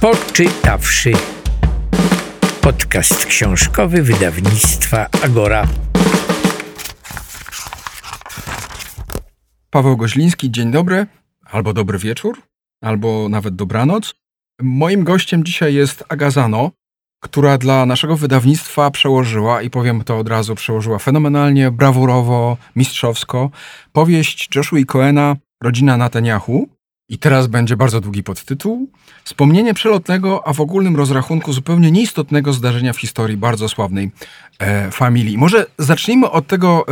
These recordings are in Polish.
Poczytawszy. Podcast książkowy wydawnictwa Agora. Paweł Goźliński, dzień dobry, albo dobry wieczór, albo nawet dobranoc. Moim gościem dzisiaj jest Agazano, która dla naszego wydawnictwa przełożyła, i powiem to od razu, przełożyła fenomenalnie, brawurowo, mistrzowsko, powieść Joshua Coena Rodzina Netanyahu. I teraz będzie bardzo długi podtytuł. Wspomnienie przelotnego, a w ogólnym rozrachunku zupełnie nieistotnego zdarzenia w historii bardzo sławnej e, familii. Może zacznijmy od tego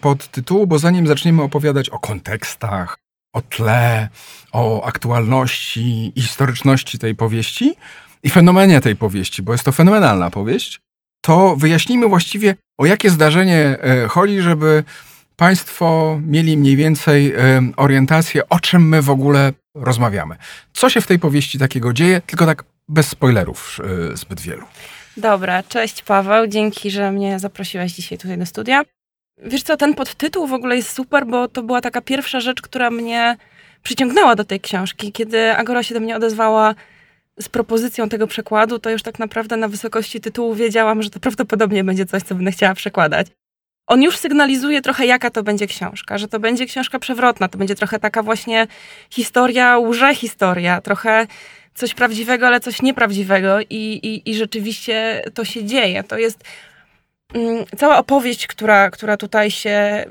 podtytułu, bo zanim zaczniemy opowiadać o kontekstach, o tle, o aktualności historyczności tej powieści i fenomenie tej powieści, bo jest to fenomenalna powieść, to wyjaśnijmy właściwie, o jakie zdarzenie e, chodzi, żeby Państwo mieli mniej więcej orientację, o czym my w ogóle rozmawiamy. Co się w tej powieści takiego dzieje, tylko tak bez spoilerów e, zbyt wielu. Dobra, cześć Paweł, dzięki, że mnie zaprosiłeś dzisiaj tutaj do studia. Wiesz co, ten podtytuł w ogóle jest super, bo to była taka pierwsza rzecz, która mnie przyciągnęła do tej książki. Kiedy Agora się do mnie odezwała z propozycją tego przekładu, to już tak naprawdę na wysokości tytułu wiedziałam, że to prawdopodobnie będzie coś, co będę chciała przekładać on już sygnalizuje trochę, jaka to będzie książka, że to będzie książka przewrotna, to będzie trochę taka właśnie historia, łże historia, trochę coś prawdziwego, ale coś nieprawdziwego i, i, i rzeczywiście to się dzieje. To jest mm, cała opowieść, która, która tutaj się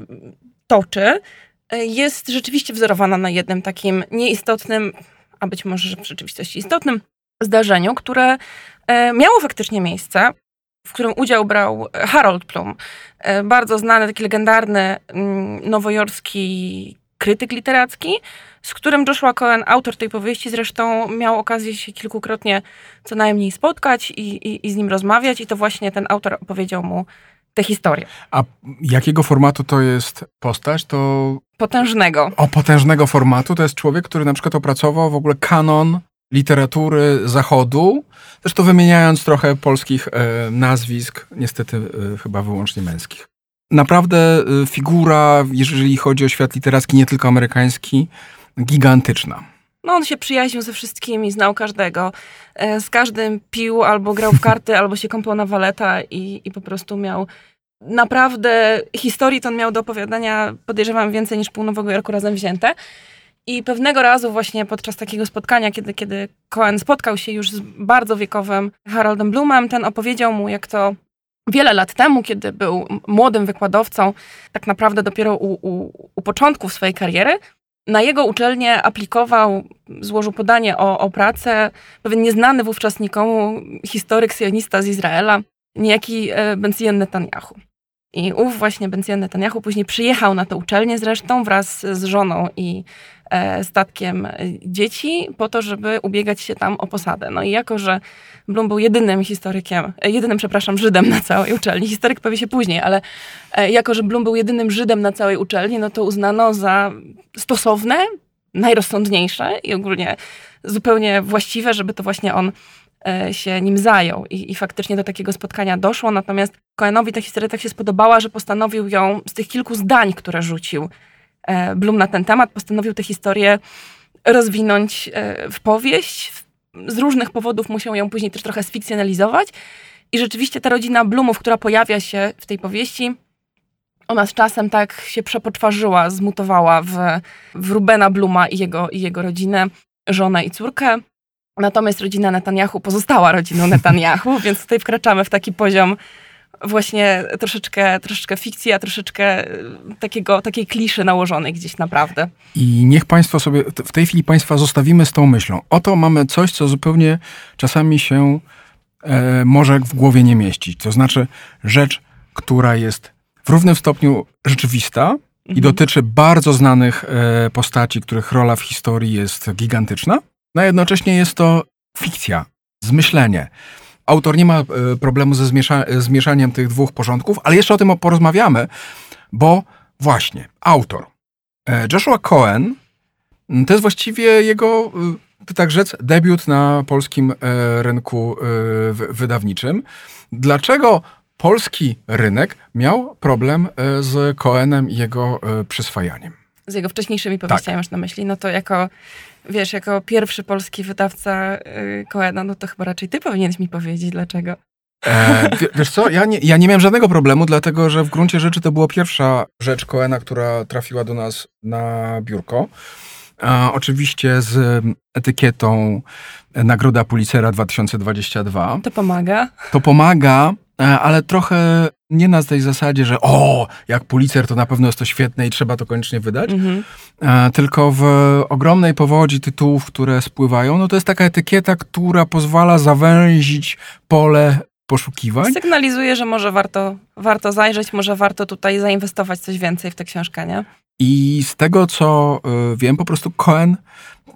toczy, jest rzeczywiście wzorowana na jednym takim nieistotnym, a być może w rzeczywistości istotnym zdarzeniu, które e, miało faktycznie miejsce w którym udział brał Harold Plum, e, bardzo znany, taki legendarny mm, nowojorski krytyk literacki, z którym Joshua Cohen, autor tej powieści, zresztą miał okazję się kilkukrotnie co najmniej spotkać i, i, i z nim rozmawiać, i to właśnie ten autor opowiedział mu tę historię. A jakiego formatu to jest postać? To. Potężnego. O, potężnego formatu. To jest człowiek, który na przykład opracował w ogóle kanon literatury zachodu, zresztą wymieniając trochę polskich e, nazwisk, niestety e, chyba wyłącznie męskich. Naprawdę e, figura, jeżeli chodzi o świat literacki, nie tylko amerykański, gigantyczna. No on się przyjaźnił ze wszystkimi, znał każdego. Z każdym pił albo grał w karty, albo się kąpał na waleta i, i po prostu miał naprawdę historii to on miał do opowiadania, podejrzewam, więcej niż pół Nowego Jorku razem wzięte. I pewnego razu właśnie podczas takiego spotkania, kiedy, kiedy Cohen spotkał się już z bardzo wiekowym Haroldem Blumem, ten opowiedział mu, jak to wiele lat temu, kiedy był młodym wykładowcą, tak naprawdę dopiero u, u, u początków swojej kariery, na jego uczelnię aplikował, złożył podanie o, o pracę pewien nieznany wówczas nikomu historyk sionista z Izraela, niejaki e, Benzion Netanyahu. I ów właśnie Benzion Netanyahu później przyjechał na tę uczelnię zresztą wraz z żoną i statkiem dzieci po to, żeby ubiegać się tam o posadę. No i jako, że Blum był jedynym historykiem, e, jedynym, przepraszam, Żydem na całej uczelni, historyk powie się później, ale e, jako, że Blum był jedynym Żydem na całej uczelni, no to uznano za stosowne, najrozsądniejsze i ogólnie zupełnie właściwe, żeby to właśnie on się nim zajął. I, I, faktycznie do takiego spotkania doszło, natomiast Cohenowi ta historia tak się spodobała, że postanowił ją z tych kilku zdań, które rzucił E, Blum na ten temat postanowił tę historię rozwinąć e, w powieść. Z różnych powodów musiał ją później też trochę sfikcjonalizować. I rzeczywiście ta rodzina Blumów, która pojawia się w tej powieści, ona z czasem tak się przepoczwarzyła, zmutowała w, w Rubena Bluma i jego, i jego rodzinę, żonę i córkę. Natomiast rodzina Netanyahu pozostała rodziną Netanyahu, więc tutaj wkraczamy w taki poziom właśnie troszeczkę, troszeczkę fikcji, a troszeczkę e, takiego, takiej kliszy nałożonej gdzieś naprawdę. I niech Państwo sobie, w tej chwili Państwa zostawimy z tą myślą. Oto mamy coś, co zupełnie czasami się e, może w głowie nie mieścić. To znaczy rzecz, która jest w równym stopniu rzeczywista mhm. i dotyczy bardzo znanych e, postaci, których rola w historii jest gigantyczna, no a jednocześnie jest to fikcja, zmyślenie. Autor nie ma e, problemu ze zmiesza zmieszaniem tych dwóch porządków, ale jeszcze o tym porozmawiamy, bo właśnie, autor. E, Joshua Cohen to jest właściwie jego, e, tak rzec, debiut na polskim rynku wydawniczym. Dlaczego polski rynek miał problem z Cohenem i jego przyswajaniem? Z jego wcześniejszymi powieściami masz na myśli, no to jako, wiesz, jako pierwszy polski wydawca y, Koena, no to chyba raczej ty powinieneś mi powiedzieć, dlaczego. E, wie- wiesz co, ja nie, ja nie miałem żadnego problemu, dlatego że w gruncie rzeczy to była pierwsza rzecz Coena, która trafiła do nas na biurko. E, oczywiście z etykietą Nagroda Pulitzera 2022. To pomaga. To pomaga, ale trochę nie na tej zasadzie, że o, jak Pulitzer to na pewno jest to świetne i trzeba to koniecznie wydać, Mhm. e, tylko w ogromnej powodzi tytułów, które spływają, no to jest taka etykieta, która pozwala zawęzić pole poszukiwań. Sygnalizuje, że może warto, warto zajrzeć, może warto tutaj zainwestować coś więcej w tę książkę, nie? I z tego, co y, wiem, po prostu Cohen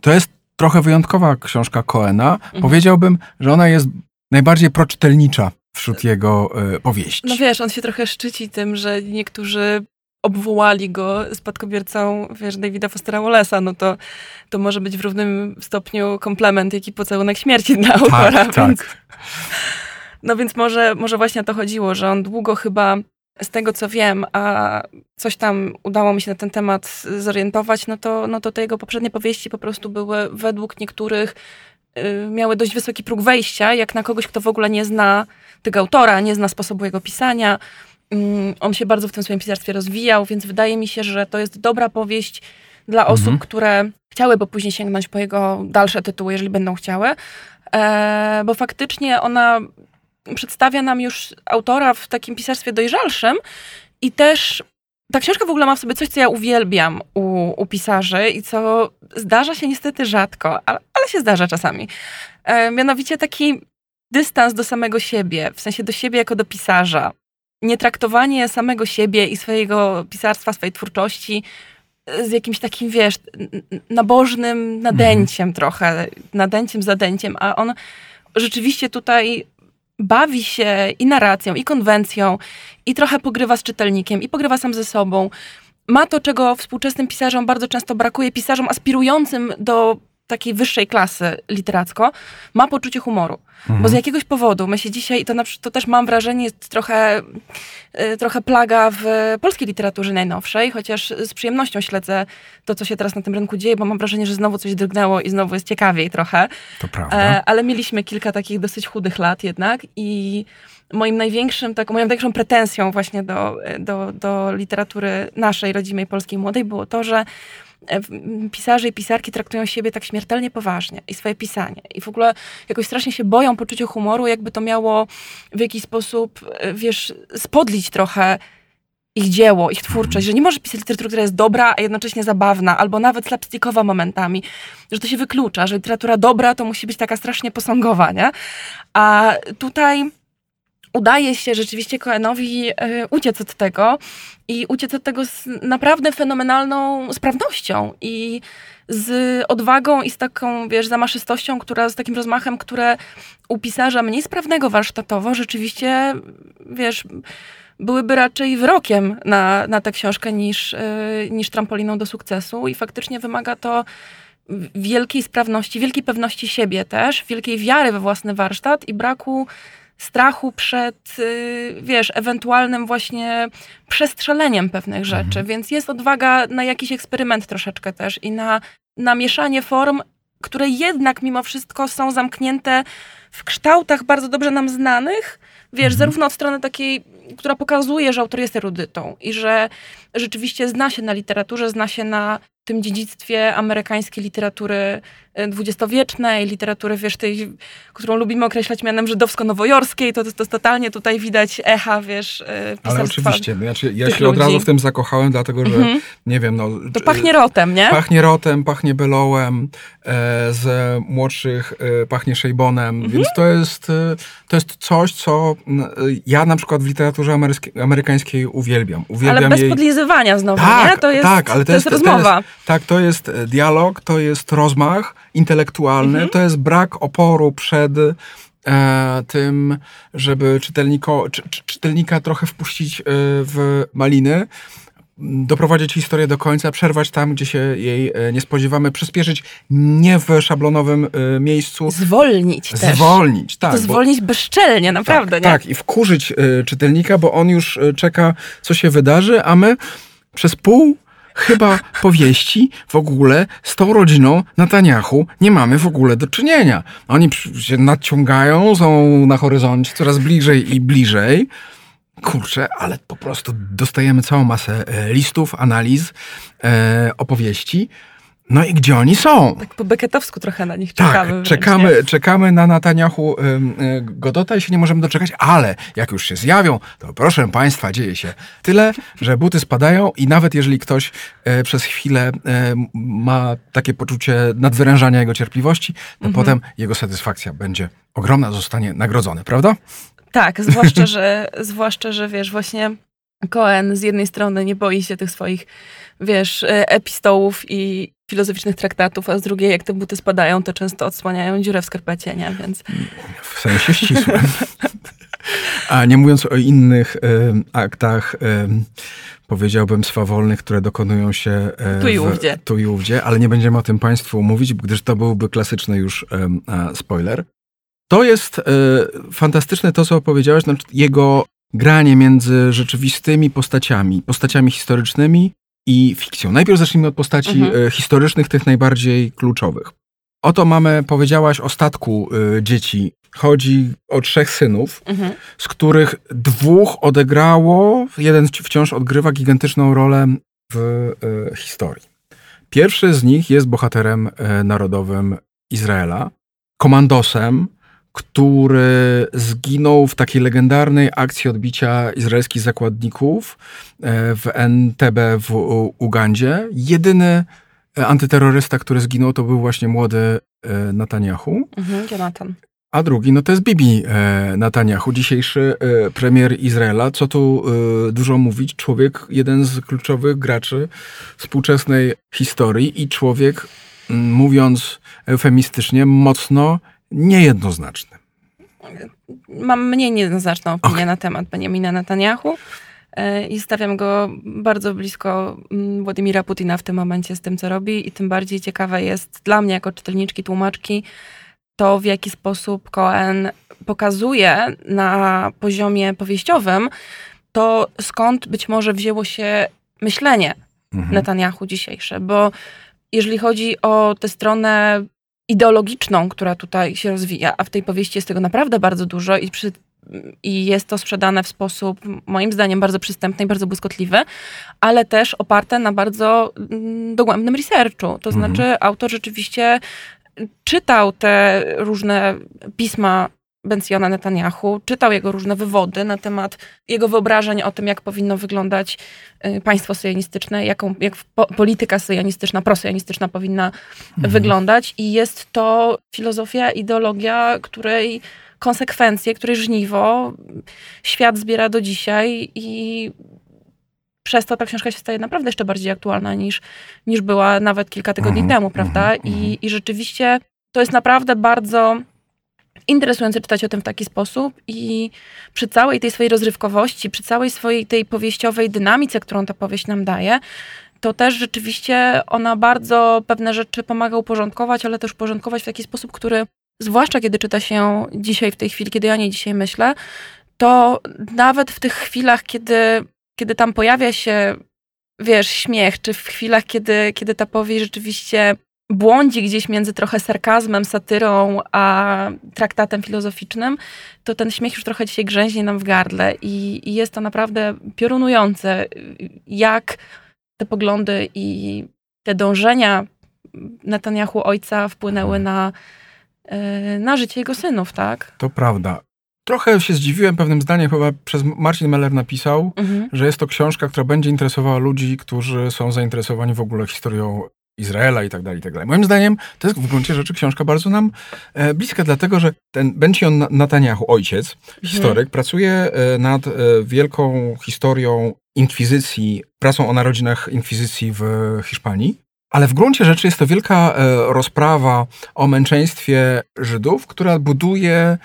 to jest trochę wyjątkowa książka Coena. Mhm. Powiedziałbym, że ona jest najbardziej proczytelnicza wśród jego y, powieści. No wiesz, on się trochę szczyci tym, że niektórzy obwołali go spadkobiercą, wiesz, Davida Fostera Wallace'a, no to, to może być w równym stopniu komplement, jak i pocałunek śmierci dla autora, tak, więc, tak. no więc może, może właśnie o to chodziło, że on długo chyba, z tego co wiem, a coś tam udało mi się na ten temat zorientować, no to, no to te jego poprzednie powieści po prostu były według niektórych y, miały dość wysoki próg wejścia, jak na kogoś, kto w ogóle nie zna tego autora, nie zna sposobu jego pisania. Mm, On się bardzo w tym swoim pisarstwie rozwijał, więc wydaje mi się, że to jest dobra powieść dla osób, Mhm. które chciałyby później sięgnąć po jego dalsze tytuły, jeżeli będą chciały. E, bo faktycznie ona przedstawia nam już autora w takim pisarstwie dojrzalszym i też ta książka w ogóle ma w sobie coś, co ja uwielbiam u, u pisarzy i co zdarza się niestety rzadko, ale, ale się zdarza czasami. E, mianowicie taki dystans do samego siebie, w sensie do siebie jako do pisarza. Nietraktowanie samego siebie i swojego pisarstwa, swojej twórczości e, z jakimś takim, wiesz, nabożnym nadęciem trochę, nadęciem, zadęciem, a on rzeczywiście tutaj bawi się i narracją, i konwencją, i trochę pogrywa z czytelnikiem, i pogrywa sam ze sobą. Ma to, czego współczesnym pisarzom bardzo często brakuje, pisarzom aspirującym do takiej wyższej klasy literacko, ma poczucie humoru. Mhm. Bo z jakiegoś powodu my się dzisiaj, to, na, to też mam wrażenie, jest trochę, y, trochę plaga w polskiej literaturze najnowszej, chociaż z przyjemnością śledzę to, co się teraz na tym rynku dzieje, bo mam wrażenie, że znowu coś drgnęło i znowu jest ciekawiej trochę. To prawda. E, ale mieliśmy kilka takich dosyć chudych lat jednak i moim największym, tak, moją największą pretensją właśnie do, do, do literatury naszej, rodzimej, polskiej, młodej było to, że pisarze i pisarki traktują siebie tak śmiertelnie poważnie i swoje pisanie. I w ogóle jakoś strasznie się boją poczucia humoru, jakby to miało w jakiś sposób, e, wiesz, spodlić trochę ich dzieło, ich twórczość, że nie może pisać literatury, która jest dobra, a jednocześnie zabawna, albo nawet slapstickowa momentami, że to się wyklucza, że literatura dobra to musi być taka strasznie posągowa, nie? A tutaj udaje się rzeczywiście Coenowi e, uciec od tego i uciec od tego z naprawdę fenomenalną sprawnością i z odwagą i z taką, wiesz, zamaszystością, która, z takim rozmachem, które u pisarza mniej sprawnego warsztatowo rzeczywiście, wiesz, byłyby raczej wyrokiem na, na tę książkę niż, e, niż trampoliną do sukcesu i faktycznie wymaga to wielkiej sprawności, wielkiej pewności siebie też, wielkiej wiary we własny warsztat i braku strachu przed, y, wiesz, ewentualnym właśnie przestrzeleniem pewnych rzeczy. Więc jest odwaga na jakiś eksperyment troszeczkę też i na, na mieszanie form, które jednak mimo wszystko są zamknięte w kształtach bardzo dobrze nam znanych, wiesz, Mhm. zarówno od strony takiej, która pokazuje, że autor jest erudytą i że rzeczywiście zna się na literaturze, zna się na tym dziedzictwie amerykańskiej literatury dwudziestowiecznej, literatury, wiesz, tej, którą lubimy określać mianem żydowsko-nowojorskiej, to, to, to totalnie tutaj widać echa, wiesz, e, Ale oczywiście, no, ja tych się od ludzi. razu w tym zakochałem, dlatego że, Mhm. nie wiem, no... To pachnie rotem, nie? Pachnie rotem, pachnie belołem, e, z młodszych e, pachnie szejbonem, Mhm. więc to jest, e, to jest coś, co e, ja na przykład w literaturze amerykańskiej uwielbiam. Uwielbiam Ale bez jej... podlizywania znowu, Tak, nie? To jest, tak, ale to to jest, jest- to rozmowa. Tak, to jest e, dialog, to jest rozmach intelektualny, Mhm. to jest brak oporu przed e, tym, żeby czytelniko, czy, czy, czytelnika trochę wpuścić e, w maliny, doprowadzić historię do końca, przerwać tam, gdzie się jej e, nie spodziewamy, przyspieszyć nie w szablonowym e, miejscu, Zwolnić też. zwolnić. Tak, to bo- zwolnić bezczelnie, naprawdę, tak, nie? tak, i wkurzyć czytelnika, bo on już czeka, co się wydarzy, a my przez pół chyba powieści w ogóle z tą rodziną Netanyahu nie mamy w ogóle do czynienia. Oni się nadciągają, są na horyzoncie coraz bliżej i bliżej. Kurczę, ale po prostu dostajemy całą masę e, listów, analiz, e, opowieści. No i gdzie oni są? Tak po beketowsku trochę na nich Tak, czekamy. wręcz, czekamy, nie? czekamy na Netanyahu ym, y, Godota i się nie możemy doczekać, ale jak już się zjawią, to proszę Państwa, dzieje się tyle, że buty spadają i nawet jeżeli ktoś e, przez chwilę e, ma takie poczucie nadwyrężania jego cierpliwości, to Mhm. potem jego satysfakcja będzie ogromna, zostanie nagrodzony, prawda? Tak, zwłaszcza, że, zwłaszcza, że wiesz, właśnie Cohen z jednej strony nie boi się tych swoich, wiesz, e, epistołów i filozoficznych traktatów, a z drugiej, jak te buty spadają, to często odsłaniają dziurę w skarpecie, nie? Więc W sensie ścisłym. A nie mówiąc o innych em, aktach, em, powiedziałbym swawolnych, które dokonują się e, Tu i w- ówdzie. tu i ówdzie, ale nie będziemy o tym Państwu mówić, gdyż to byłby klasyczny już spoiler. To jest e, fantastyczne to, co opowiedziałeś, znaczy jego granie między rzeczywistymi postaciami, postaciami historycznymi i fikcją. Najpierw zacznijmy od postaci Mhm. e, historycznych, tych najbardziej kluczowych. Oto mamy, powiedziałaś o statku y, dzieci. Chodzi o trzech synów, mhm. z których dwóch odegrało, jeden wci- wciąż odgrywa gigantyczną rolę w y, historii. Pierwszy z nich jest bohaterem y, narodowym Izraela, komandosem, który zginął w takiej legendarnej akcji odbicia izraelskich zakładników y, w Entebbe w Ugandzie. Jedyny y, antyterrorysta, który zginął, to był właśnie młody y, Netanyahu. Mhm. Jonathan. A drugi, no to jest Bibi e, Netanyahu, dzisiejszy e, premier Izraela. Co tu e, dużo mówić? Człowiek, jeden z kluczowych graczy współczesnej historii i człowiek, mówiąc eufemistycznie, mocno niejednoznaczny. Mam mniej niejednoznaczną opinię Okej. na temat Benjamina Netanyahu e, i stawiam go bardzo blisko mm, Władimira Putina w tym momencie z tym, co robi i tym bardziej ciekawe jest dla mnie jako czytelniczki, tłumaczki to, w jaki sposób Cohen pokazuje na poziomie powieściowym to, skąd być może wzięło się myślenie Mhm. Netanyahu dzisiejsze, bo jeżeli chodzi o tę stronę ideologiczną, która tutaj się rozwija, a w tej powieści jest tego naprawdę bardzo dużo i, przy, i jest to sprzedane w sposób moim zdaniem bardzo przystępny i bardzo błyskotliwy, ale też oparte na bardzo mm, dogłębnym researchu. To Mhm. znaczy autor rzeczywiście czytał te różne pisma Bencjona Netanyahu, czytał jego różne wywody na temat jego wyobrażeń o tym, jak powinno wyglądać y, państwo syjonistyczne, jaką, jak po, polityka syjonistyczna, prosyjonistyczna powinna wyglądać i jest to filozofia, ideologia, której konsekwencje, której żniwo świat zbiera do dzisiaj i przez to ta książka się staje naprawdę jeszcze bardziej aktualna niż, niż była nawet kilka tygodni Mhm, temu, prawda? mhm, mhm. I, I rzeczywiście to jest naprawdę bardzo interesujące czytać o tym w taki sposób i przy całej tej swojej rozrywkowości, przy całej swojej tej powieściowej dynamice, którą ta powieść nam daje, to też rzeczywiście ona bardzo pewne rzeczy pomaga uporządkować, ale też uporządkować w taki sposób, który, zwłaszcza kiedy czyta się dzisiaj, w tej chwili, kiedy ja o niej dzisiaj myślę, to nawet w tych chwilach, kiedy, kiedy tam pojawia się, wiesz, śmiech, czy w chwilach, kiedy, kiedy ta powieść rzeczywiście błądzi gdzieś między trochę sarkazmem, satyrą, a traktatem filozoficznym, to ten śmiech już trochę dzisiaj grzęźnie nam w gardle i, i jest to naprawdę piorunujące, jak te poglądy i te dążenia Netanyahu ojca wpłynęły na, e, na życie jego synów, tak? To prawda. Trochę się zdziwiłem pewnym zdaniem, chyba przez Marcin Meller napisał, Mhm. że jest to książka, która będzie interesowała ludzi, którzy są zainteresowani w ogóle historią Izraela i tak dalej, i tak dalej. Moim zdaniem to jest w gruncie rzeczy książka bardzo nam e, bliska, dlatego że ten Benzion Netanyahu, ojciec, historyk, pracuje e, nad e, wielką historią inkwizycji, pracą o narodzinach inkwizycji w Hiszpanii. Ale w gruncie rzeczy jest to wielka e, rozprawa o męczeństwie Żydów, która buduje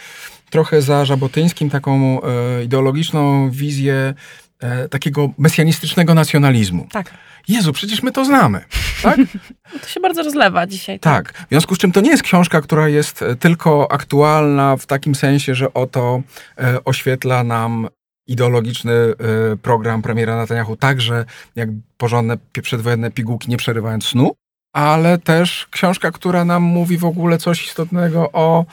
trochę za Żabotyńskim taką e, ideologiczną wizję e, takiego mesjanistycznego nacjonalizmu. Tak. Jezu, przecież my to znamy, tak? To się bardzo rozlewa dzisiaj. Tak. W związku z czym to nie jest książka, która jest e, tylko aktualna w takim sensie, że oto e, oświetla nam ideologiczny y, program premiera Netanyahu, także jak porządne przedwojenne pigułki, nie przerywając snu, ale też książka, która nam mówi w ogóle coś istotnego o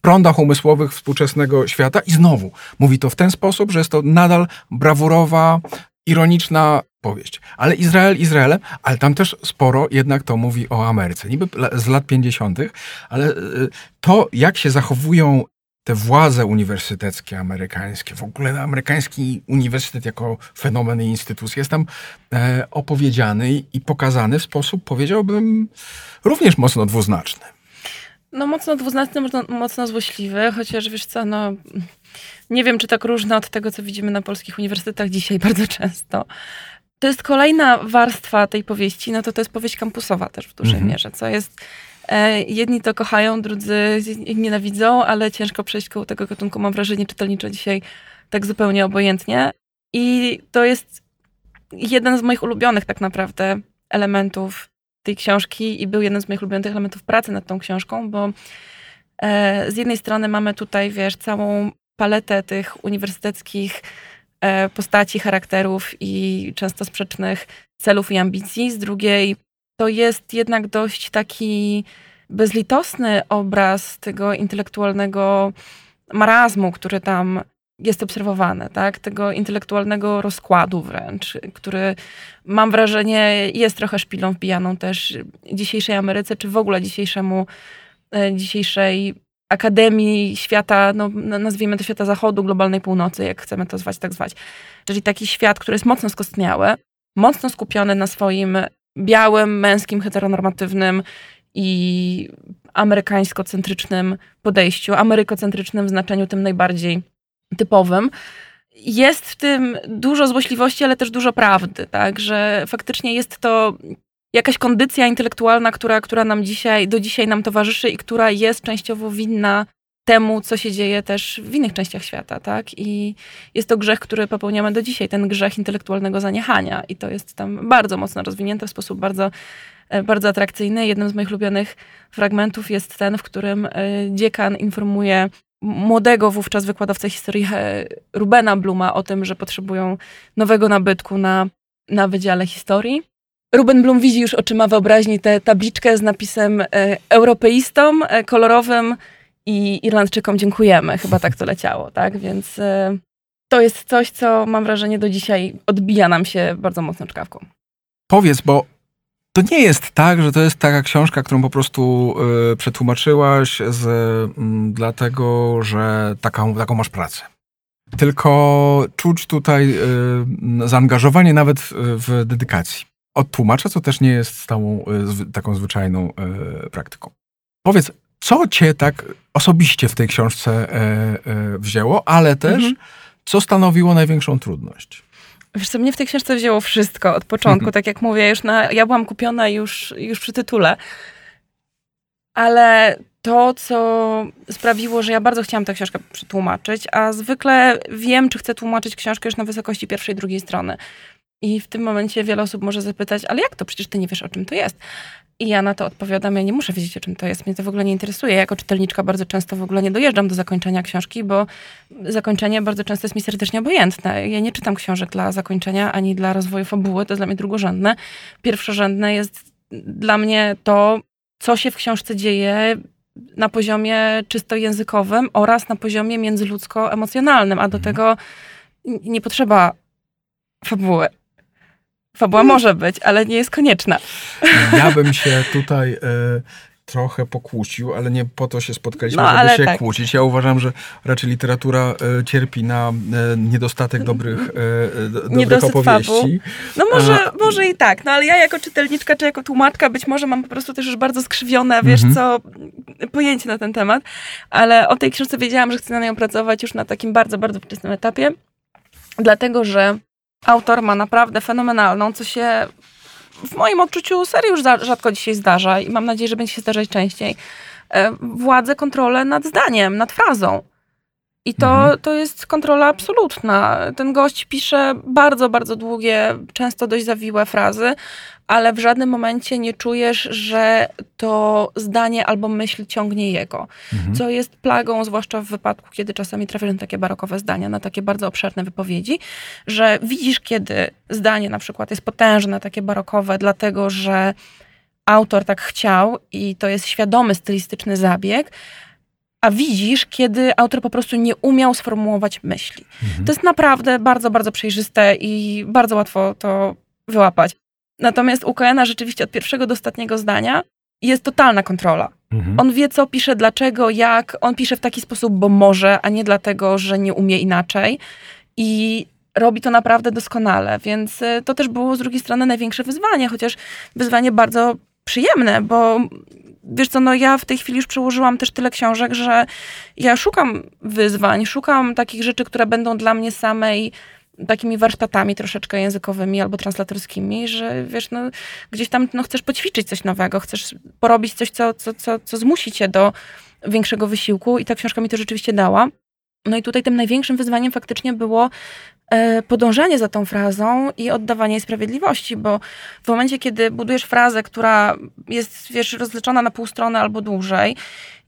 prądach umysłowych współczesnego świata i znowu mówi to w ten sposób, że jest to nadal brawurowa, ironiczna powieść. Ale Izrael Izraelem, ale tam też sporo jednak to mówi o Ameryce. Niby z lat 50., ale y, to, jak się zachowują te władze uniwersyteckie amerykańskie, w ogóle amerykański uniwersytet jako fenomen i instytucja jest tam e, opowiedziany i pokazany w sposób, powiedziałbym, również mocno dwuznaczny. No mocno dwuznaczny, mocno, złośliwy, chociaż wiesz co, no nie wiem, czy tak różne od tego, co widzimy na polskich uniwersytetach dzisiaj bardzo często. To jest kolejna warstwa tej powieści, no to to jest powieść kampusowa też w dużej mhm. mierze, co jest e, jedni to kochają, drudzy nienawidzą, ale ciężko przejść koło tego gatunku, mam wrażenie, czytelniczo dzisiaj tak zupełnie obojętnie. I to jest jeden z moich ulubionych tak naprawdę elementów tej książki i był jeden z moich ulubionych elementów pracy nad tą książką, bo e, z jednej strony mamy tutaj, wiesz, całą paletę tych uniwersyteckich postaci, charakterów i często sprzecznych celów i ambicji. Z drugiej to jest jednak dość taki bezlitosny obraz tego intelektualnego marazmu, który tam jest obserwowany, tak? tego intelektualnego rozkładu wręcz, który mam wrażenie jest trochę szpilą wbijaną też dzisiejszej Ameryce, czy w ogóle dzisiejszemu, e, dzisiejszej Akademii Świata, no, nazwijmy to świata zachodu, globalnej północy, jak chcemy to zwać, tak zwać. Czyli taki świat, który jest mocno skostniały, mocno skupiony na swoim białym, męskim, heteronormatywnym i amerykańsko-centrycznym podejściu, amerykocentrycznym w znaczeniu tym najbardziej typowym. Jest w tym dużo złośliwości, ale też dużo prawdy, tak, że faktycznie jest to jakaś kondycja intelektualna, która, która nam dzisiaj, do dzisiaj nam towarzyszy i która jest częściowo winna temu, co się dzieje też w innych częściach świata, tak? I jest to grzech, który popełniamy do dzisiaj, ten grzech intelektualnego zaniechania. I to jest tam bardzo mocno rozwinięte w sposób bardzo, e, bardzo atrakcyjny. Jednym z moich ulubionych fragmentów jest ten, w którym e, dziekan informuje młodego wówczas wykładowcę historii e, Rubena Bluma o tym, że potrzebują nowego nabytku na, na Wydziale Historii. Ruben Blum widzi już oczyma wyobraźni tę tabliczkę z napisem e, europeistom, e, kolorowym i Irlandczykom dziękujemy. Chyba tak to leciało, tak? Więc e, to jest coś, co mam wrażenie do dzisiaj odbija nam się bardzo mocno czkawką. Powiedz, bo to nie jest tak, że to jest taka książka, którą po prostu y, przetłumaczyłaś z, y, dlatego, że taką, taką masz pracę. Tylko czuć tutaj y, zaangażowanie nawet w, w dedykacji. Od tłumacza, co też nie jest stałą, y, taką zwyczajną y, praktyką. Powiedz, co cię tak osobiście w tej książce y, wzięło, ale też mhm. co stanowiło największą trudność? Wiesz co, mnie w tej książce wzięło wszystko od początku. Mhm. Tak jak mówię, już na, ja byłam kupiona już, już przy tytule. Ale to, co sprawiło, że ja bardzo chciałam tę książkę przetłumaczyć, a zwykle wiem, czy chcę tłumaczyć książkę już na wysokości pierwszej, drugiej strony. I w tym momencie wiele osób może zapytać, ale jak to? Przecież ty nie wiesz, o czym to jest. I ja na to odpowiadam, ja nie muszę wiedzieć, o czym to jest. Mnie to w ogóle nie interesuje. Ja jako czytelniczka bardzo często w ogóle nie dojeżdżam do zakończenia książki, bo zakończenie bardzo często jest mi serdecznie obojętne. Ja nie czytam książek dla zakończenia, ani dla rozwoju fabuły. To jest dla mnie drugorzędne. Pierwszorzędne jest dla mnie to, co się w książce dzieje na poziomie czysto językowym oraz na poziomie międzyludzko-emocjonalnym, a do mhm. tego nie potrzeba fabuły. Fabuła może być, ale nie jest konieczna. Ja bym się tutaj... Y trochę pokłócił, ale nie po to się spotkaliśmy, no, żeby się tak. kłócić. Ja uważam, że raczej literatura e, cierpi na e, niedostatek dobrych, dobrych opowieści. No może, A... może i tak, no ale ja jako czytelniczka czy jako tłumaczka być może mam po prostu też już bardzo skrzywione, wiesz mhm. co, pojęcie na ten temat, ale o tej książce wiedziałam, że chcę na nią pracować już na takim bardzo, bardzo wczesnym etapie, dlatego, że autor ma naprawdę fenomenalną, co się w moim odczuciu serio już rzadko dzisiaj zdarza i mam nadzieję, że będzie się zdarzać częściej, e, władzę, kontrolę nad zdaniem, nad frazą. I to, Mhm. to jest kontrola absolutna. Ten gość pisze, bardzo, bardzo długie, często dość zawiłe frazy, ale w żadnym momencie nie czujesz, że to zdanie albo myśl ciągnie jego. Mhm. Co jest plagą, zwłaszcza w wypadku, kiedy czasami trafiasz na takie barokowe zdania, na takie bardzo obszerne wypowiedzi, że widzisz, kiedy zdanie na przykład jest potężne, takie barokowe, dlatego że autor tak chciał i to jest świadomy stylistyczny zabieg, a widzisz, kiedy autor po prostu nie umiał sformułować myśli. Mhm. To jest naprawdę bardzo, bardzo przejrzyste i bardzo łatwo to wyłapać. Natomiast u Coena rzeczywiście od pierwszego do ostatniego zdania jest totalna kontrola. Mhm. On wie, co pisze, dlaczego, jak. On pisze w taki sposób, bo może, a nie dlatego, że nie umie inaczej. I robi to naprawdę doskonale, więc y, to też było z drugiej strony największe wyzwanie, chociaż wyzwanie bardzo przyjemne, bo wiesz co, no ja w tej chwili już przełożyłam też tyle książek, że ja szukam wyzwań, szukam takich rzeczy, które będą dla mnie samej takimi warsztatami troszeczkę językowymi albo translatorskimi, że wiesz, no gdzieś tam no, chcesz poćwiczyć coś nowego, chcesz porobić coś, co, co, co, co zmusi cię do większego wysiłku i ta książka mi to rzeczywiście dała. No i tutaj tym największym wyzwaniem faktycznie było e, podążanie za tą frazą i oddawanie jej sprawiedliwości, bo w momencie, kiedy budujesz frazę, która jest, wiesz, rozleczona na pół strony albo dłużej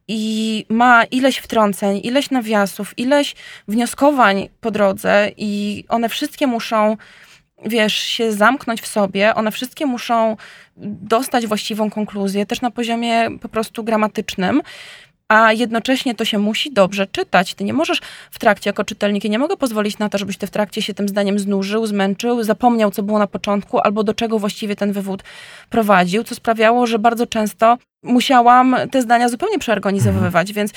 i ma ileś wtrąceń, ileś nawiasów, ileś wnioskowań po drodze i one wszystkie muszą, wiesz, się zamknąć w sobie, one wszystkie muszą dostać właściwą konkluzję, też na poziomie po prostu gramatycznym, a jednocześnie to się musi dobrze czytać. Ty nie możesz w trakcie, jako czytelnik, ja nie mogę pozwolić na to, żebyś ty w trakcie się tym zdaniem znużył, zmęczył, zapomniał, co było na początku, albo do czego właściwie ten wywód prowadził, co sprawiało, że bardzo często musiałam te zdania zupełnie przeorganizowywać, więc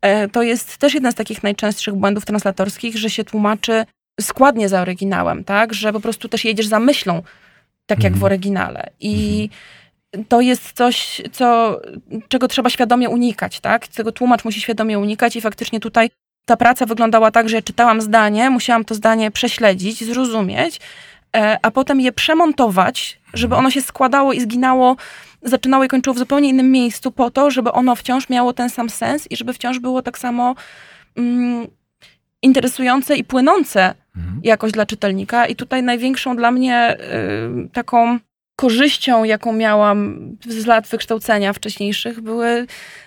e, to jest też jeden z takich najczęstszych błędów translatorskich, że się tłumaczy składnie za oryginałem, tak? Że po prostu też jedziesz za myślą, tak jak w Mhm. oryginale. I to jest coś, co, czego trzeba świadomie unikać, tak? Tego tłumacz musi świadomie unikać i faktycznie tutaj ta praca wyglądała tak, że ja czytałam zdanie, musiałam to zdanie prześledzić, zrozumieć, e, a potem je przemontować, żeby ono się składało i zginało, zaczynało i kończyło w zupełnie innym miejscu po to, żeby ono wciąż miało ten sam sens i żeby wciąż było tak samo mm, interesujące i płynące Mhm. jakoś dla czytelnika. I tutaj największą dla mnie y, taką korzyścią, jaką miałam z lat wykształcenia wcześniejszych, były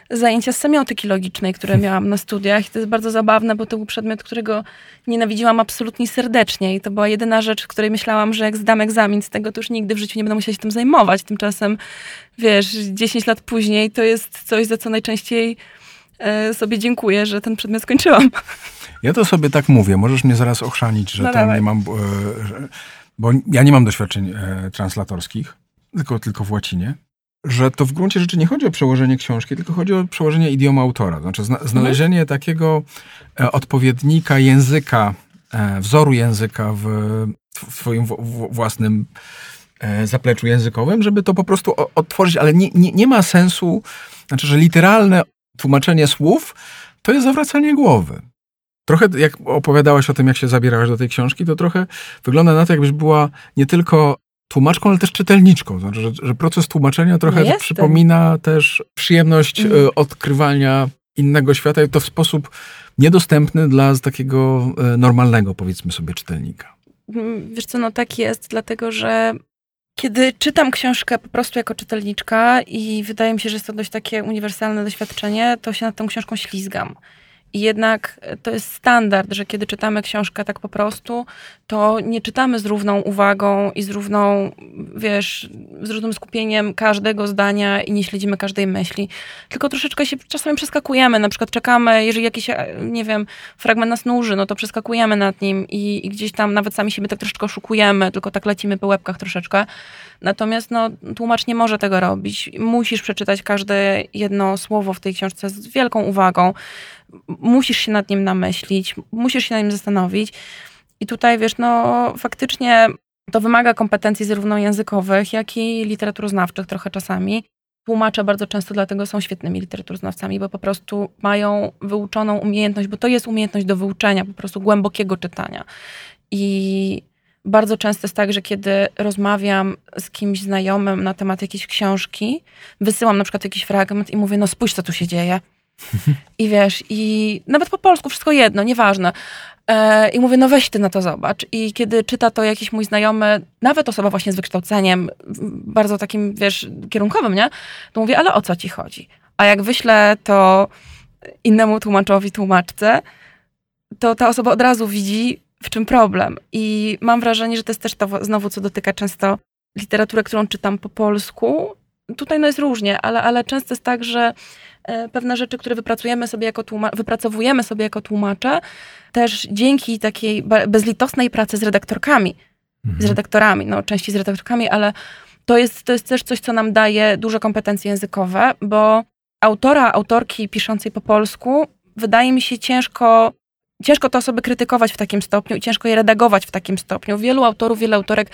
zajęcia z semiotyki logicznej, które miałam na studiach. I to jest bardzo zabawne, bo to był przedmiot, którego nienawidziłam absolutnie serdecznie. I to była jedyna rzecz, w której myślałam, że jak zdam egzamin z tego, to już nigdy w życiu nie będę musiała się tym zajmować. Tymczasem, wiesz, 10 lat później to jest coś, za co najczęściej e, sobie dziękuję, że ten przedmiot skończyłam. Ja to sobie tak mówię, możesz mnie zaraz ochrzanić, że No nie mam, e, bo ja nie mam doświadczeń e, translatorskich, tylko, tylko w łacinie, że to w gruncie rzeczy nie chodzi o przełożenie książki, tylko chodzi o przełożenie idiomu autora. Znaczy zna, znalezienie takiego e, odpowiednika języka, e, wzoru języka w, w swoim w, w, własnym e, zapleczu językowym, żeby to po prostu o- odtworzyć, ale nie, nie, nie ma sensu, znaczy, że literalne tłumaczenie słów to jest zawracanie głowy. Trochę jak opowiadałaś o tym, jak się zabierałaś do tej książki, to trochę wygląda na to, jakbyś była nie tylko tłumaczką, ale też czytelniczką. Znaczy, że, że proces tłumaczenia trochę przypomina też przyjemność Mm. e, odkrywania innego świata i to w sposób niedostępny dla takiego e, normalnego, powiedzmy sobie, czytelnika. Mm, Wiesz co, no tak jest, dlatego że kiedy czytam książkę po prostu jako czytelniczka i wydaje mi się, że jest to dość takie uniwersalne doświadczenie, to się nad tą książką ślizgam. Jednak to jest standard, że kiedy czytamy książkę tak po prostu, to nie czytamy z równą uwagą i z równą, wiesz, z równym skupieniem każdego zdania i nie śledzimy każdej myśli. Tylko troszeczkę się czasami przeskakujemy, na przykład czekamy, jeżeli jakiś, e, nie wiem, fragment nas nuży, no to przeskakujemy nad nim i, i gdzieś tam nawet sami siebie tak troszeczkę oszukujemy, tylko tak lecimy po łebkach troszeczkę. Natomiast no, tłumacz nie może tego robić. Musisz przeczytać każde jedno słowo w tej książce z wielką uwagą. Musisz się nad nim namyślić, musisz się nad nim zastanowić. I tutaj, wiesz, no faktycznie to wymaga kompetencji zarówno językowych, jak i literaturoznawczych trochę czasami. Tłumacze bardzo często dlatego są świetnymi literaturoznawcami, bo po prostu mają wyuczoną umiejętność, bo to jest umiejętność do wyuczenia, po prostu głębokiego czytania. I bardzo często jest tak, że kiedy rozmawiam z kimś znajomym na temat jakiejś książki, wysyłam na przykład jakiś fragment i mówię, no spójrz, co tu się dzieje. I wiesz, i nawet po polsku wszystko jedno, nieważne. E, I mówię, no weź ty na to zobacz. I kiedy czyta to jakiś mój znajomy, nawet osoba właśnie z wykształceniem, bardzo takim, wiesz, kierunkowym, nie? To mówię, ale o co ci chodzi? A jak wyślę to innemu tłumaczowi, tłumaczce, to ta osoba od razu widzi, w czym problem. I mam wrażenie, że to jest też to znowu, co dotyka często literatury, którą czytam po polsku. Tutaj no jest różnie, ale, ale często jest tak, że pewne rzeczy, które wypracujemy sobie jako tłuma- wypracowujemy sobie jako tłumacze, też dzięki takiej bezlitosnej pracy z redaktorkami, z Mhm. redaktorami, no częściej z redaktorkami, ale to jest, to jest też coś, co nam daje duże kompetencje językowe, bo autora, autorki piszącej po polsku wydaje mi się ciężko, ciężko te osoby krytykować w takim stopniu i ciężko je redagować w takim stopniu. Wielu autorów, wiele autorek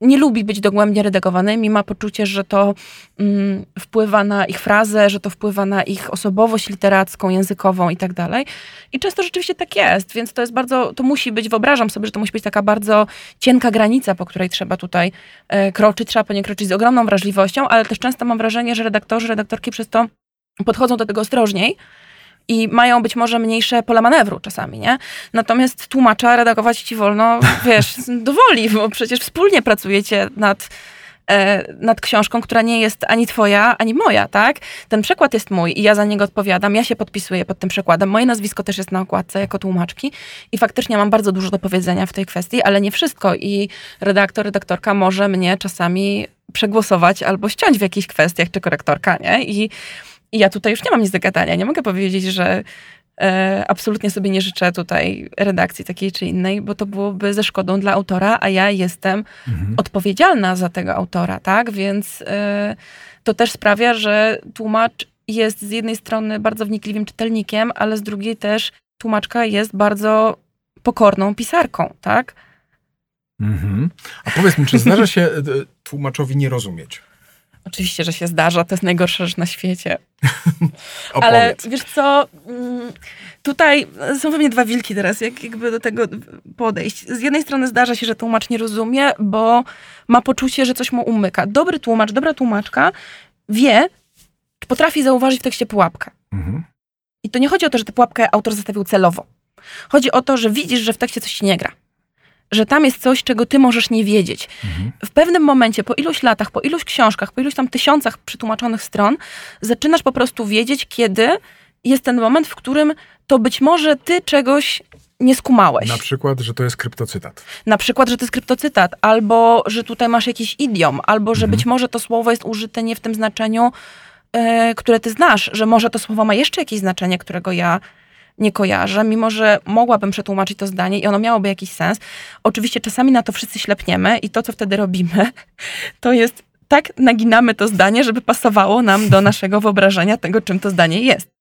nie lubi być dogłębnie redagowanymi, ma poczucie, że to mm, wpływa na ich frazę, że to wpływa na ich osobowość literacką, językową i tak dalej. I często rzeczywiście tak jest, więc to jest bardzo, to musi być, wyobrażam sobie, że to musi być taka bardzo cienka granica, po której trzeba tutaj e, kroczyć, trzeba po nie kroczyć z ogromną wrażliwością, ale też często mam wrażenie, że redaktorzy, redaktorki przez to podchodzą do tego ostrożniej i mają być może mniejsze pola manewru czasami, nie? Natomiast tłumacza redagować ci wolno, wiesz, dowoli, bo przecież wspólnie pracujecie nad, e, nad książką, która nie jest ani twoja, ani moja, tak? Ten przekład jest mój i ja za niego odpowiadam, ja się podpisuję pod tym przekładem. Moje nazwisko też jest na okładce jako tłumaczki i faktycznie mam bardzo dużo do powiedzenia w tej kwestii, ale nie wszystko i redaktor, redaktorka może mnie czasami przegłosować albo ściąć w jakichś kwestiach, czy korektorka, nie? I i ja tutaj już nie mam nic do gadania. Nie mogę powiedzieć, że e, absolutnie sobie nie życzę tutaj redakcji takiej czy innej, bo to byłoby ze szkodą dla autora, a ja jestem Mhm. odpowiedzialna za tego autora, tak? Więc e, to też sprawia, że tłumacz jest z jednej strony bardzo wnikliwym czytelnikiem, ale z drugiej też tłumaczka jest bardzo pokorną pisarką, tak? Mhm. A powiedz mi, czy zdarza się e, tłumaczowi nie rozumieć? Oczywiście, że się zdarza, to jest najgorsza rzecz na świecie. Ale wiesz co, mm, tutaj są we mnie dwa wilki teraz, jak jakby do tego podejść. Z jednej strony zdarza się, że tłumacz nie rozumie, bo ma poczucie, że coś mu umyka. Dobry tłumacz, dobra tłumaczka wie, potrafi zauważyć w tekście pułapkę. Mhm. I to nie chodzi o to, że tę pułapkę autor zostawił celowo. Chodzi o to, że widzisz, że w tekście coś ci nie gra. Że tam jest coś, czego ty możesz nie wiedzieć. Mhm. W pewnym momencie, po iluś latach, po iluś książkach, po iluś tam tysiącach przetłumaczonych stron, zaczynasz po prostu wiedzieć, kiedy jest ten moment, w którym to być może ty czegoś nie skumałeś. Na przykład, że to jest kryptocytat. Na przykład, że to jest kryptocytat, albo że tutaj masz jakiś idiom, albo że Mhm. być może to słowo jest użyte nie w tym znaczeniu, e, które ty znasz, że może to słowo ma jeszcze jakieś znaczenie, którego ja nie kojarzę, mimo że mogłabym przetłumaczyć to zdanie i ono miałoby jakiś sens. Oczywiście czasami na to wszyscy ślepniemy i to, co wtedy robimy, to jest tak naginamy to zdanie, żeby pasowało nam do naszego wyobrażenia tego, czym to zdanie jest.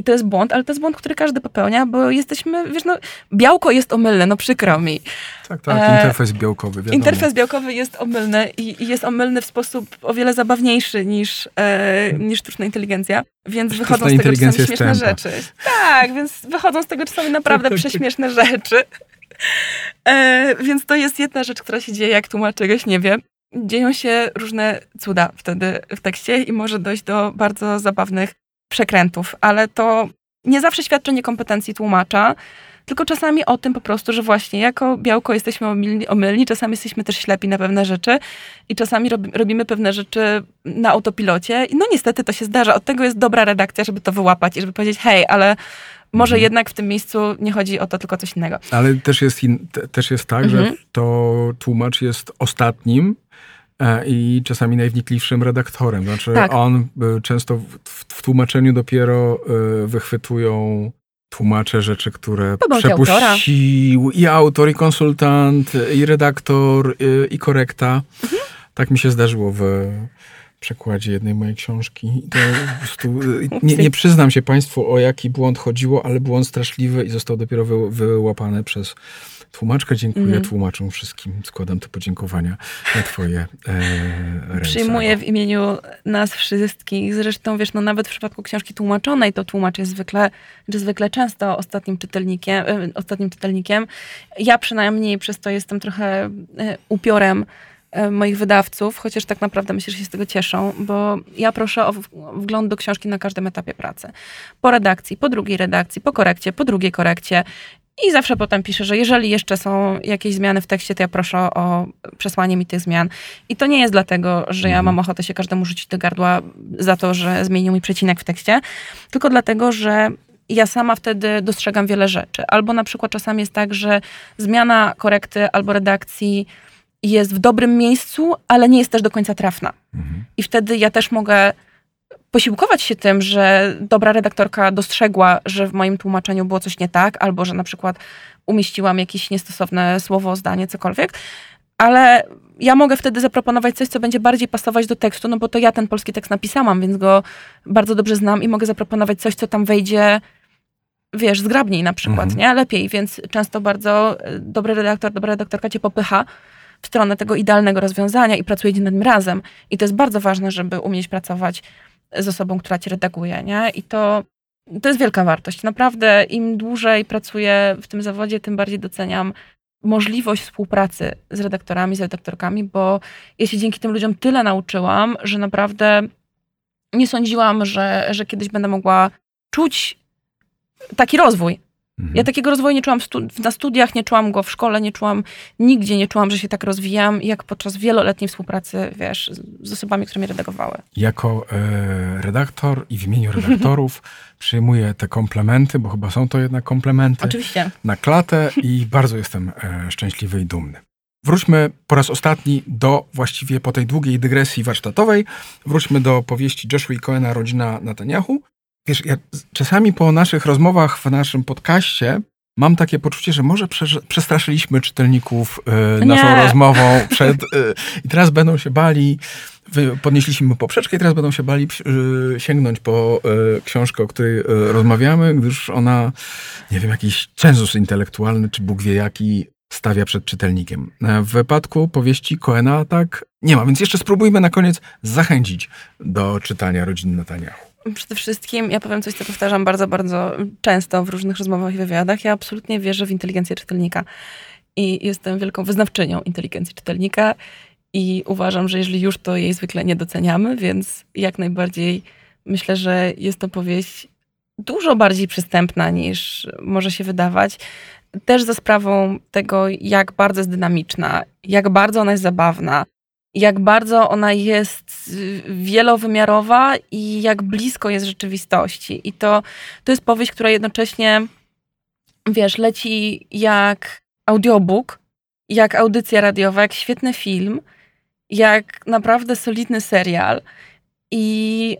I to jest błąd, ale to jest błąd, który każdy popełnia, bo jesteśmy, wiesz, no, białko jest omylne, no przykro mi. Tak, tak, E, interfejs białkowy, wiadomo. Interfejs białkowy jest omylny i, i jest omylny w sposób o wiele zabawniejszy niż, e, niż sztuczna inteligencja, więc Sztuczna wychodzą z tego czasami śmieszne tępa. rzeczy. Tak, więc wychodzą z tego czasami naprawdę Tak, tak, tak. prześmieszne rzeczy. E, więc to jest jedna rzecz, która się dzieje, jak tłumacz czegoś nie wie. Dzieją się różne cuda wtedy w tekście i może dojść do bardzo zabawnych przekrętów, ale to nie zawsze świadczy o niekompetencji tłumacza, tylko czasami o tym po prostu, że właśnie jako białko jesteśmy omylni, omylni czasami jesteśmy też ślepi na pewne rzeczy i czasami robi, robimy pewne rzeczy na autopilocie. I no niestety to się zdarza. Od tego jest dobra redakcja, żeby to wyłapać i żeby powiedzieć, hej, ale może Mhm. jednak w tym miejscu nie chodzi o to, tylko coś innego. Ale też jest, in, te, też jest tak, Mhm. że to tłumacz jest ostatnim i czasami najwnikliwszym redaktorem. Znaczy Tak. on e, często w, w, tłumaczeniu dopiero e, wychwytują tłumacze rzeczy, które autora. przepuścił i autor, i konsultant, i redaktor, i, i korekta. Mhm. Tak mi się zdarzyło w przekładzie jednej mojej książki. Prostu, e, nie, nie przyznam się Państwu, o jaki błąd chodziło, ale błąd straszliwy i został dopiero wy, wyłapany przez tłumaczkę. Dziękuję Mhm. tłumaczom wszystkim. Składam te podziękowania na Twoje e, ręce. Przyjmuję w imieniu nas wszystkich. Zresztą, wiesz, no nawet w przypadku książki tłumaczonej, to tłumacz jest zwykle, czy zwykle często ostatnim czytelnikiem, e, ostatnim czytelnikiem. Ja przynajmniej przez to jestem trochę e, upiorem e, moich wydawców, chociaż tak naprawdę myślę, że się z tego cieszą, bo ja proszę o wgląd do książki na każdym etapie pracy. Po redakcji, po drugiej redakcji, po korekcie, po drugiej korekcie. I zawsze potem piszę, że jeżeli jeszcze są jakieś zmiany w tekście, to ja proszę o przesłanie mi tych zmian. I to nie jest dlatego, że ja mam ochotę się każdemu rzucić do gardła za to, że zmienił mi przecinek w tekście, tylko dlatego, że ja sama wtedy dostrzegam wiele rzeczy. Albo na przykład czasami jest tak, że zmiana korekty albo redakcji jest w dobrym miejscu, ale nie jest też do końca trafna. Mhm. I wtedy ja też mogę posiłkować się tym, że dobra redaktorka dostrzegła, że w moim tłumaczeniu było coś nie tak, albo że na przykład umieściłam jakieś niestosowne słowo, zdanie, cokolwiek, ale ja mogę wtedy zaproponować coś, co będzie bardziej pasować do tekstu, no bo to ja ten polski tekst napisałam, więc go bardzo dobrze znam i mogę zaproponować coś, co tam wejdzie wiesz, zgrabniej na przykład, mhm. nie? Lepiej, więc często bardzo e, dobry redaktor, dobra redaktorka cię popycha w stronę tego idealnego rozwiązania i pracujecie nad nim razem. I to jest bardzo ważne, żeby umieć pracować z osobą, która cię redaguje, nie? I to, to jest wielka wartość. Naprawdę im dłużej pracuję w tym zawodzie, tym bardziej doceniam możliwość współpracy z redaktorami, z redaktorkami, bo ja się dzięki tym ludziom tyle nauczyłam, że naprawdę nie sądziłam, że, że kiedyś będę mogła czuć taki rozwój. Mhm. Ja takiego rozwoju nie czułam stu na studiach, nie czułam go w szkole, nie czułam nigdzie, nie czułam, że się tak rozwijam, jak podczas wieloletniej współpracy, wiesz, z osobami, które mnie redagowały. Jako e, redaktor i w imieniu redaktorów przyjmuję te komplementy, bo chyba są to jednak komplementy. Oczywiście. Na klatę i bardzo jestem e, szczęśliwy i dumny. Wróćmy po raz ostatni do właściwie po tej długiej dygresji warsztatowej. Wróćmy do powieści Joshua Coena Rodzina Netanyahu. Wiesz, ja czasami po naszych rozmowach w naszym podcaście mam takie poczucie, że może przestraszyliśmy czytelników y, naszą rozmową przed. Y, I teraz będą się bali. Podnieśliśmy poprzeczkę i teraz będą się bali y, sięgnąć po książkę, o której rozmawiamy, gdyż ona, nie wiem, jakiś cenzus intelektualny, czy Bóg wie jaki, stawia przed czytelnikiem. W wypadku powieści Koena tak nie ma, więc jeszcze spróbujmy na koniec zachęcić do czytania Rodziny Netanyahu. Przede wszystkim, ja powiem coś, co powtarzam bardzo, bardzo często w różnych rozmowach i wywiadach. Ja absolutnie wierzę w inteligencję czytelnika. I jestem wielką wyznawczynią inteligencji czytelnika. I uważam, że jeżeli już, to jej zwykle nie doceniamy, więc jak najbardziej myślę, że jest to powieść dużo bardziej przystępna niż może się wydawać. Też za sprawą tego, jak bardzo jest dynamiczna, jak bardzo ona jest zabawna, jak bardzo ona jest y, wielowymiarowa i jak blisko jest rzeczywistości. I to, to jest powieść, która jednocześnie, wiesz, leci jak audiobook, jak audycja radiowa, jak świetny film, jak naprawdę solidny serial. I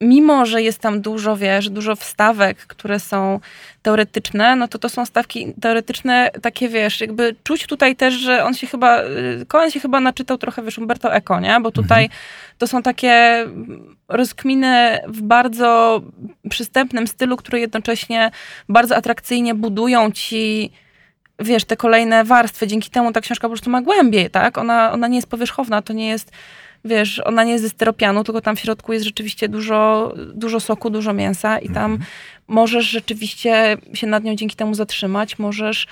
mimo, że jest tam dużo, wiesz, dużo wstawek, które są teoretyczne, no to to są stawki teoretyczne takie, wiesz, jakby czuć tutaj też, że on się chyba, Cohen y, się chyba naczytał trochę, wiesz, Umberto Eco, nie? Bo tutaj mhm. to są takie rozkminy w bardzo przystępnym stylu, które jednocześnie bardzo atrakcyjnie budują ci wiesz, te kolejne warstwy. Dzięki temu ta książka po prostu ma głębiej, tak? Ona, ona nie jest powierzchowna, to nie jest wiesz, ona nie jest ze styropianu, tylko tam w środku jest rzeczywiście dużo, dużo soku, dużo mięsa i tam mhm. możesz rzeczywiście się nad nią dzięki temu zatrzymać, możesz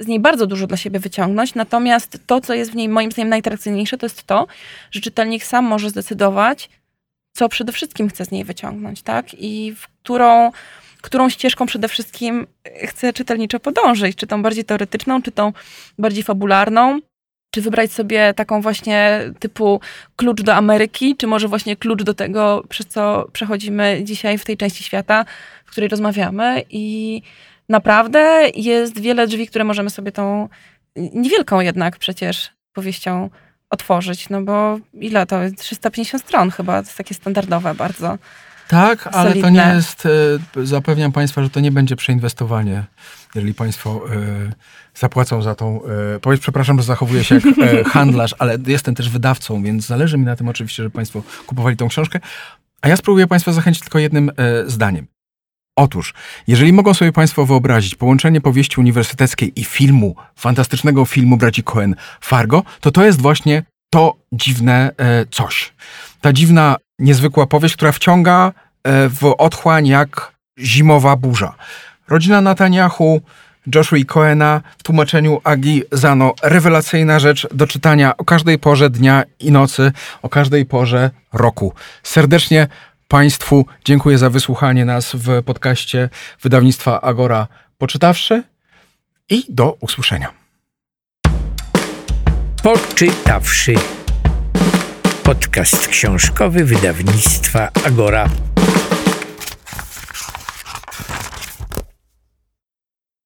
z niej bardzo dużo dla siebie wyciągnąć. Natomiast to, co jest w niej moim zdaniem najatrakcyjniejsze, to jest to, że czytelnik sam może zdecydować, co przede wszystkim chce z niej wyciągnąć, tak? I w którą, którą ścieżką przede wszystkim chce czytelniczo podążyć. Czy tą bardziej teoretyczną, czy tą bardziej fabularną czy wybrać sobie taką właśnie typu klucz do Ameryki, czy może właśnie klucz do tego, przez co przechodzimy dzisiaj w tej części świata, w której rozmawiamy. I naprawdę jest wiele drzwi, które możemy sobie tą niewielką jednak przecież powieścią otworzyć, no bo ile to? 350 stron chyba, to jest takie standardowe bardzo. Tak, ale solidne. to nie jest, e, zapewniam Państwa, że to nie będzie przeinwestowanie, jeżeli Państwo e, zapłacą za tą, e, powiedz, przepraszam, że zachowuję się jak handlarz, ale jestem też wydawcą, więc zależy mi na tym oczywiście, żeby Państwo kupowali tą książkę. A ja spróbuję Państwa zachęcić tylko jednym zdaniem. Otóż, jeżeli mogą sobie Państwo wyobrazić połączenie powieści uniwersyteckiej i filmu, fantastycznego filmu braci Cohen Fargo, to to jest właśnie to dziwne coś. Ta dziwna niezwykła powieść, która wciąga e, w otchłań jak zimowa burza. Rodzina Netanyahu Joshua Coena w tłumaczeniu Agi Zano. Rewelacyjna rzecz do czytania o każdej porze dnia i nocy, o każdej porze roku. Serdecznie Państwu dziękuję za wysłuchanie nas w podcaście wydawnictwa Agora Poczytawszy i do usłyszenia. Poczytawszy. Podcast książkowy wydawnictwa Agora.